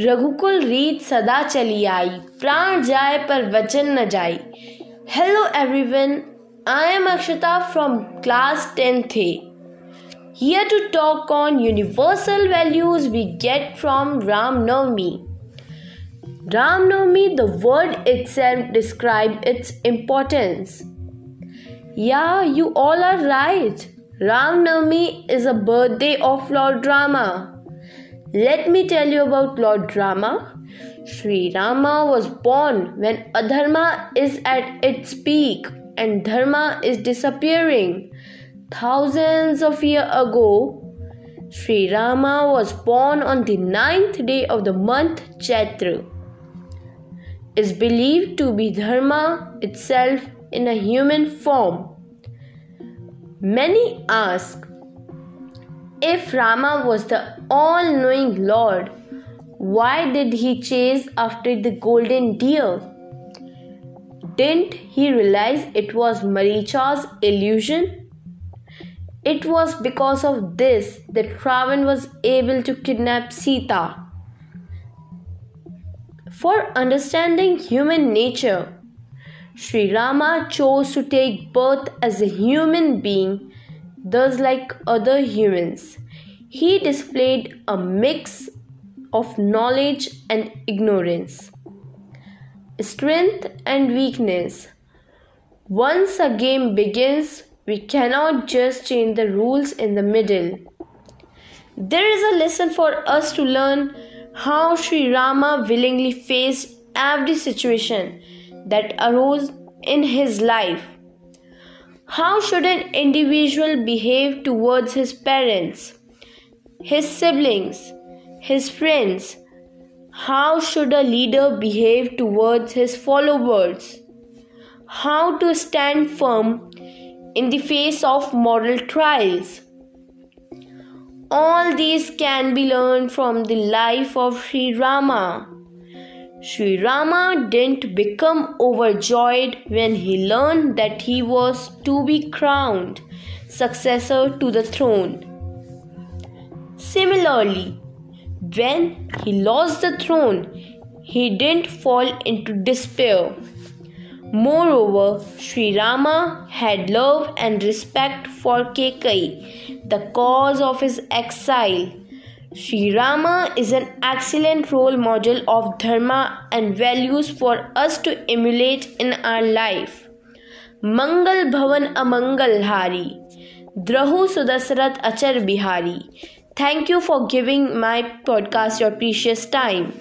रघुकुल रीत सदा चली आई। प्राण जाए पर वचन न जाए hello everyone I am Akshata from class tenth the here to talk on universal values we get from Ramnavami Ramnavami the word its describe its importance या you all are right Ramnavami is a birthday of lord Rama Let me tell you about Lord Rama. Sri Rama was born when Adharma is at its peak and Dharma is disappearing. Thousands of years ago, Sri Rama was born on the ninth day of the month Chaitra. Is believed to be Dharma itself in a human form. Many ask if Rama was the all knowing Lord, why did he chase after the golden deer? Didn't he realize it was Maricha's illusion? It was because of this that Ravan was able to kidnap Sita. For understanding human nature, Sri Rama chose to take birth as a human being, thus, like other humans. He displayed a mix of knowledge and ignorance, strength and weakness. Once a game begins, we cannot just change the rules in the middle. There is a lesson for us to learn how Sri Rama willingly faced every situation that arose in his life. How should an individual behave towards his parents, his siblings, his friends? How should a leader behave towards his followers? How to stand firm in the face of moral trials. All these can be learned from the life of Sri Rama. Sri Rama didn't become overjoyed when he learned that he was to be crowned successor to the throne. Similarly, when he lost the throne, he didn't fall into despair. Moreover, Sri Rama had love and respect for Kaikeyi, the cause of his exile. Sri Rama is an excellent role model of dharma and values for us to emulate in our life. Mangal Bhavan Amangal Hari. Drahu Sudasrat Ajir Bihari. Thank you for giving my podcast your precious time.